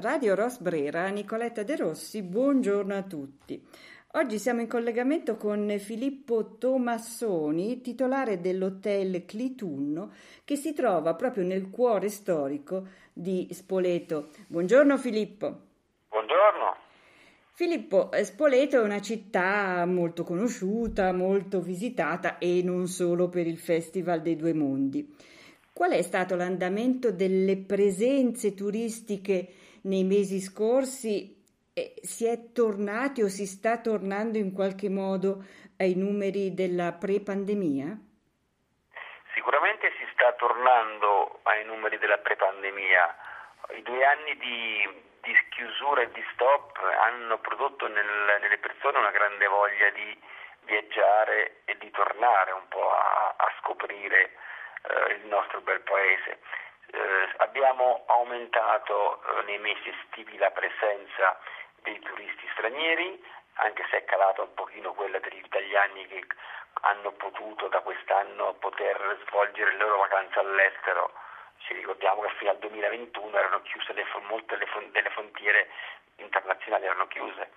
Radio Rosbrera, Nicoletta De Rossi, buongiorno a tutti. Oggi siamo in collegamento con Filippo Tomassoni, titolare dell'hotel Clitunno, che si trova proprio nel cuore storico di Spoleto. Buongiorno Filippo. Buongiorno. Filippo, eh, Spoleto è una città molto conosciuta, molto visitata e non solo per il Festival dei Due Mondi. Qual è stato l'andamento delle presenze turistiche nei mesi scorsi? Si è tornati o si sta tornando in qualche modo ai numeri della pre-pandemia? Sicuramente si sta tornando ai numeri della pre-pandemia. I due anni di, di chiusura e di stop hanno prodotto nel, nelle persone una grande voglia di viaggiare e di tornare un po' a, a scoprire eh, il nostro bel paese. Eh, abbiamo aumentato eh, nei mesi estivi la presenza dei turisti stranieri, anche se è calata un pochino quella degli italiani che hanno potuto da quest'anno poter svolgere le loro vacanze all'estero. Ci ricordiamo che fino al 2021 erano chiuse le, molte delle frontiere internazionali erano chiuse.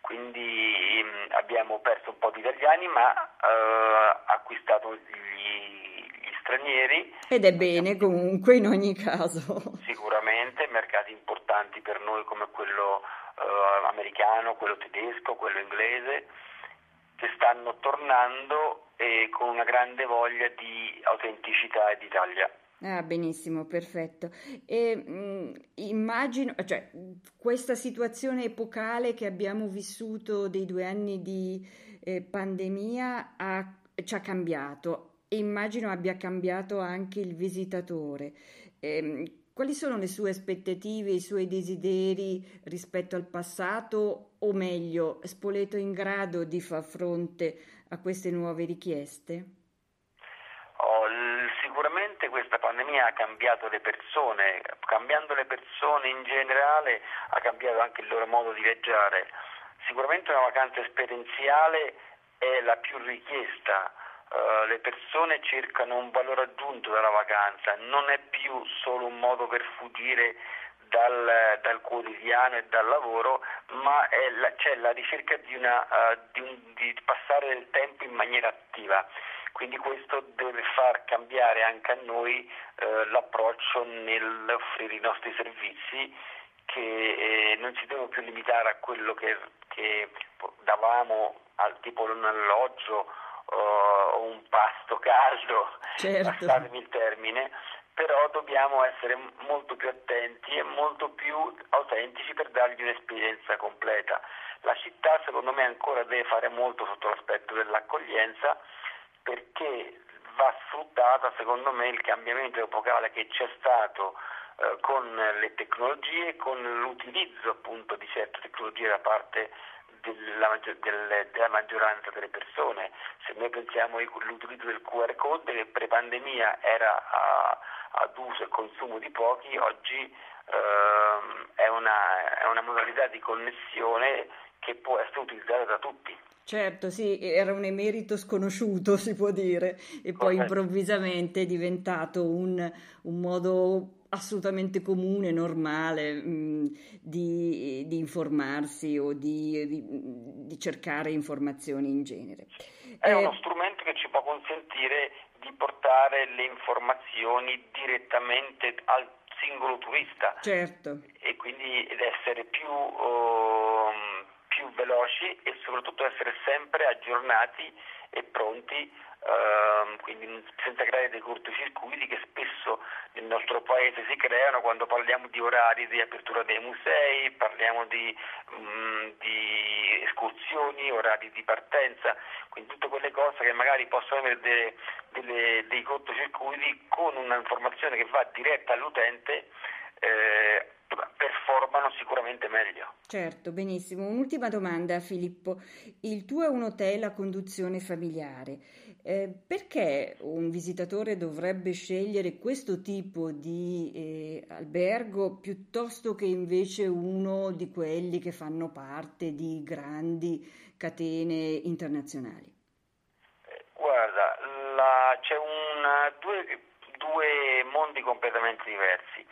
Quindi mh, abbiamo perso un po' di italiani ma eh, acquistato gli stranieri. Ed è bene comunque in ogni caso. Sicuramente mercati importanti per noi come quello eh, americano, quello tedesco, quello inglese, che stanno tornando e con una grande voglia di autenticità d'Italia. Ah, benissimo, perfetto. E, mh, mm, immagino, cioè, questa situazione epocale che abbiamo vissuto dei due anni di eh, pandemia ha, ci ha cambiato immagino abbia cambiato anche il visitatore. Eh, quali sono le sue aspettative, i suoi desideri rispetto al passato o meglio, Spoleto in grado di far fronte a queste nuove richieste? Sicuramente questa pandemia ha cambiato le persone, cambiando le persone in generale ha cambiato anche il loro modo di viaggiare. Sicuramente una vacanza esperienziale è la più richiesta Uh, le persone cercano un valore aggiunto dalla vacanza, non è più solo un modo per fuggire dal, dal quotidiano e dal lavoro, ma la, c'è la ricerca di, una, uh, di, un, di passare del tempo in maniera attiva. Quindi questo deve far cambiare anche a noi uh, l'approccio nell'offrire i nostri servizi che eh, non ci devono più limitare a quello che, che davamo al tipo un alloggio o un pasto caldo, certo. passatemi il termine, però dobbiamo essere molto più attenti e molto più autentici per dargli un'esperienza completa. La città secondo me ancora deve fare molto sotto l'aspetto dell'accoglienza perché va sfruttata secondo me il cambiamento epocale che c'è stato eh, con le tecnologie, con l'utilizzo appunto di certe tecnologie da parte della, del, della maggioranza delle persone. Se noi pensiamo all'utilizzo del QR code che pre-pandemia era a, ad uso e consumo di pochi, oggi ehm, è, una, è una modalità di connessione che può essere utilizzata da tutti. Certo, sì, era un emerito sconosciuto, si può dire, e poi improvvisamente è diventato un, un modo assolutamente comune, normale mh, di, di, informarsi o di, di, di, cercare informazioni in genere. È eh, uno strumento che ci può consentire di portare le informazioni direttamente al singolo turista certo. e quindi essere più, uh, più veloci e soprattutto essere sempre aggiornati e pronti Uh, quindi senza creare dei cortocircuiti che spesso nel nostro paese si creano quando parliamo di orari di apertura dei musei, parliamo di, um, di escursioni, orari di partenza, quindi tutte quelle cose che magari possono avere delle, delle, dei cortocircuiti con un'informazione che va diretta all'utente. Eh, performano sicuramente meglio. Certo, benissimo. Un'ultima domanda Filippo. Il tuo è un hotel a conduzione familiare. Eh, perché un visitatore dovrebbe scegliere questo tipo di eh, albergo piuttosto che invece uno di quelli che fanno parte di grandi catene internazionali? Eh, guarda, la, c'è una, due, due mondi completamente diversi.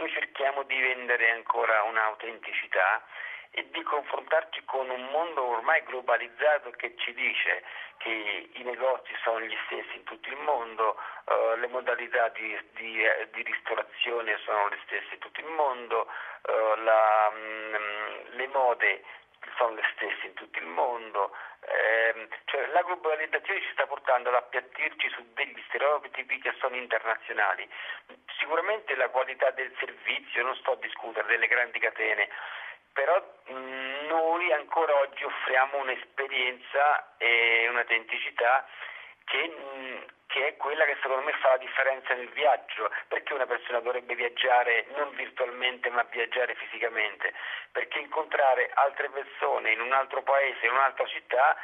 noi cerchiamo di vendere ancora un'autenticità e di confrontarci con un mondo ormai globalizzato che ci dice che i negozi sono gli stessi in tutto il mondo, uh, le modalità di, di, di, ristorazione sono le stesse in tutto il mondo, uh, la, mh, le mode sono le stesse in tutto il mondo, eh, cioè la globalizzazione ci sta portando ad appiattirci su degli stereotipi che sono internazionali. Sicuramente la qualità del servizio, non sto a discutere delle grandi catene, però noi ancora oggi offriamo un'esperienza e un'autenticità che, mh, che, è quella che secondo me fa la differenza nel viaggio. Perché una persona dovrebbe viaggiare non virtualmente ma viaggiare fisicamente? Perché incontrare altre persone in un altro paese, in un'altra città,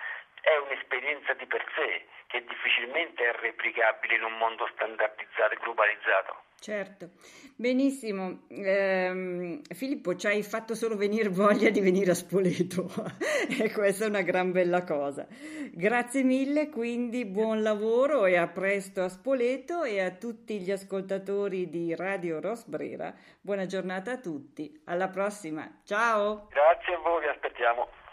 è un'esperienza di per sé che difficilmente è replicabile in un mondo standardizzato e globalizzato. Certo, benissimo. Eh, Filippo, ci hai fatto solo venire voglia di venire a Spoleto e questa è una gran bella cosa. Grazie mille, quindi buon lavoro e a presto a Spoleto e a tutti gli ascoltatori di Radio Rosbrera. Buona giornata a tutti, alla prossima, ciao! Grazie a voi, vi aspettiamo.